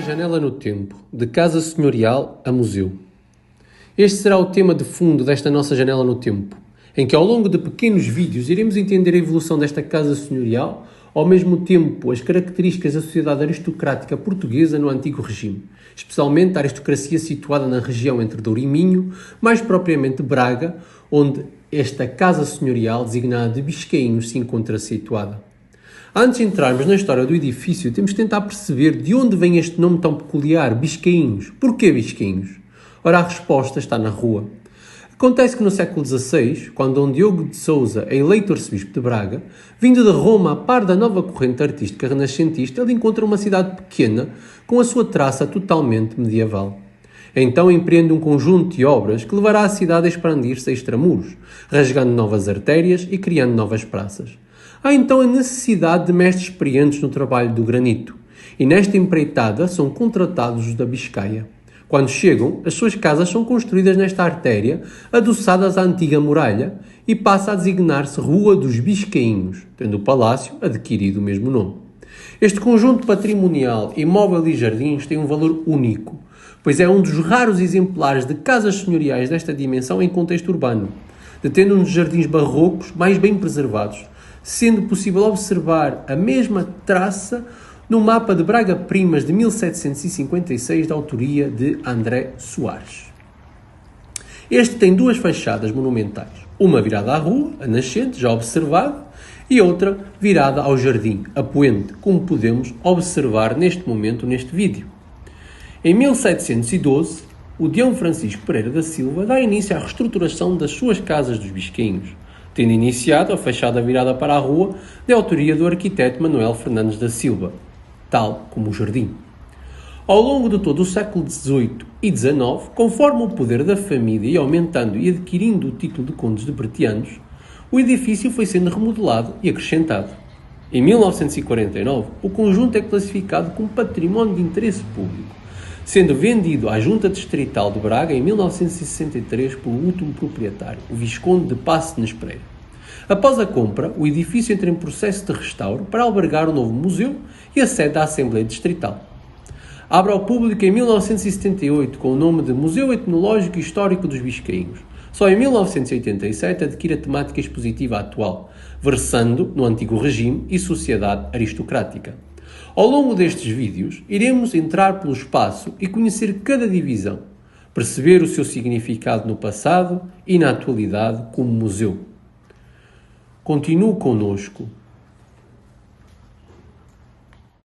janela no tempo, de casa senhorial a museu. Este será o tema de fundo desta nossa janela no tempo, em que ao longo de pequenos vídeos iremos entender a evolução desta casa senhorial, ao mesmo tempo as características da sociedade aristocrática portuguesa no antigo regime, especialmente a aristocracia situada na região entre Douro e Minho, mais propriamente Braga, onde esta casa senhorial designada de Biscainhos se encontra situada. Antes de entrarmos na história do edifício, temos de tentar perceber de onde vem este nome tão peculiar, Biscainhos. Porquê Biscainhos? Ora, a resposta está na rua. Acontece que no século XVI, quando Dom Diogo de Souza é eleito arcebispo de Braga, vindo de Roma a par da nova corrente artística renascentista, ele encontra uma cidade pequena com a sua traça totalmente medieval. Então empreende um conjunto de obras que levará a cidade a expandir-se extramuros, rasgando novas artérias e criando novas praças. Há então a necessidade de mestres experientes no trabalho do granito, e nesta empreitada são contratados os da Biscaia. Quando chegam, as suas casas são construídas nesta artéria, adoçadas à antiga muralha, e passa a designar-se Rua dos Biscainhos, tendo o palácio adquirido o mesmo nome. Este conjunto patrimonial, imóvel e jardins tem um valor único, pois é um dos raros exemplares de casas senhoriais desta dimensão em contexto urbano, detendo dos jardins barrocos mais bem preservados, sendo possível observar a mesma traça no mapa de Braga Primas de 1756, da autoria de André Soares. Este tem duas fachadas monumentais, uma virada à rua, a nascente, já observada, e outra virada ao jardim, a poente, como podemos observar neste momento neste vídeo. Em 1712, o Deão Francisco Pereira da Silva dá início à reestruturação das suas casas dos bisquinhos, tendo iniciado a fachada virada para a rua de autoria do arquiteto Manuel Fernandes da Silva, tal como o jardim. Ao longo de todo o século XVIII e XIX, conforme o poder da família ia aumentando e adquirindo o título de condes de Bertianos, o edifício foi sendo remodelado e acrescentado. Em 1949, o conjunto é classificado como património de interesse público, sendo vendido à Junta Distrital de Braga em 1963 pelo último proprietário, o Visconde de Passenes Pereira. Após a compra, o edifício entra em processo de restauro para albergar o novo museu e a sede da Assembleia Distrital. Abre ao público em 1978 com o nome de Museu Etnológico e Histórico dos Biscainhos. Só em 1987 adquire a temática expositiva atual, versando no antigo regime e sociedade aristocrática. Ao longo destes vídeos, iremos entrar pelo espaço e conhecer cada divisão, perceber o seu significado no passado e na atualidade como museu. Continue conosco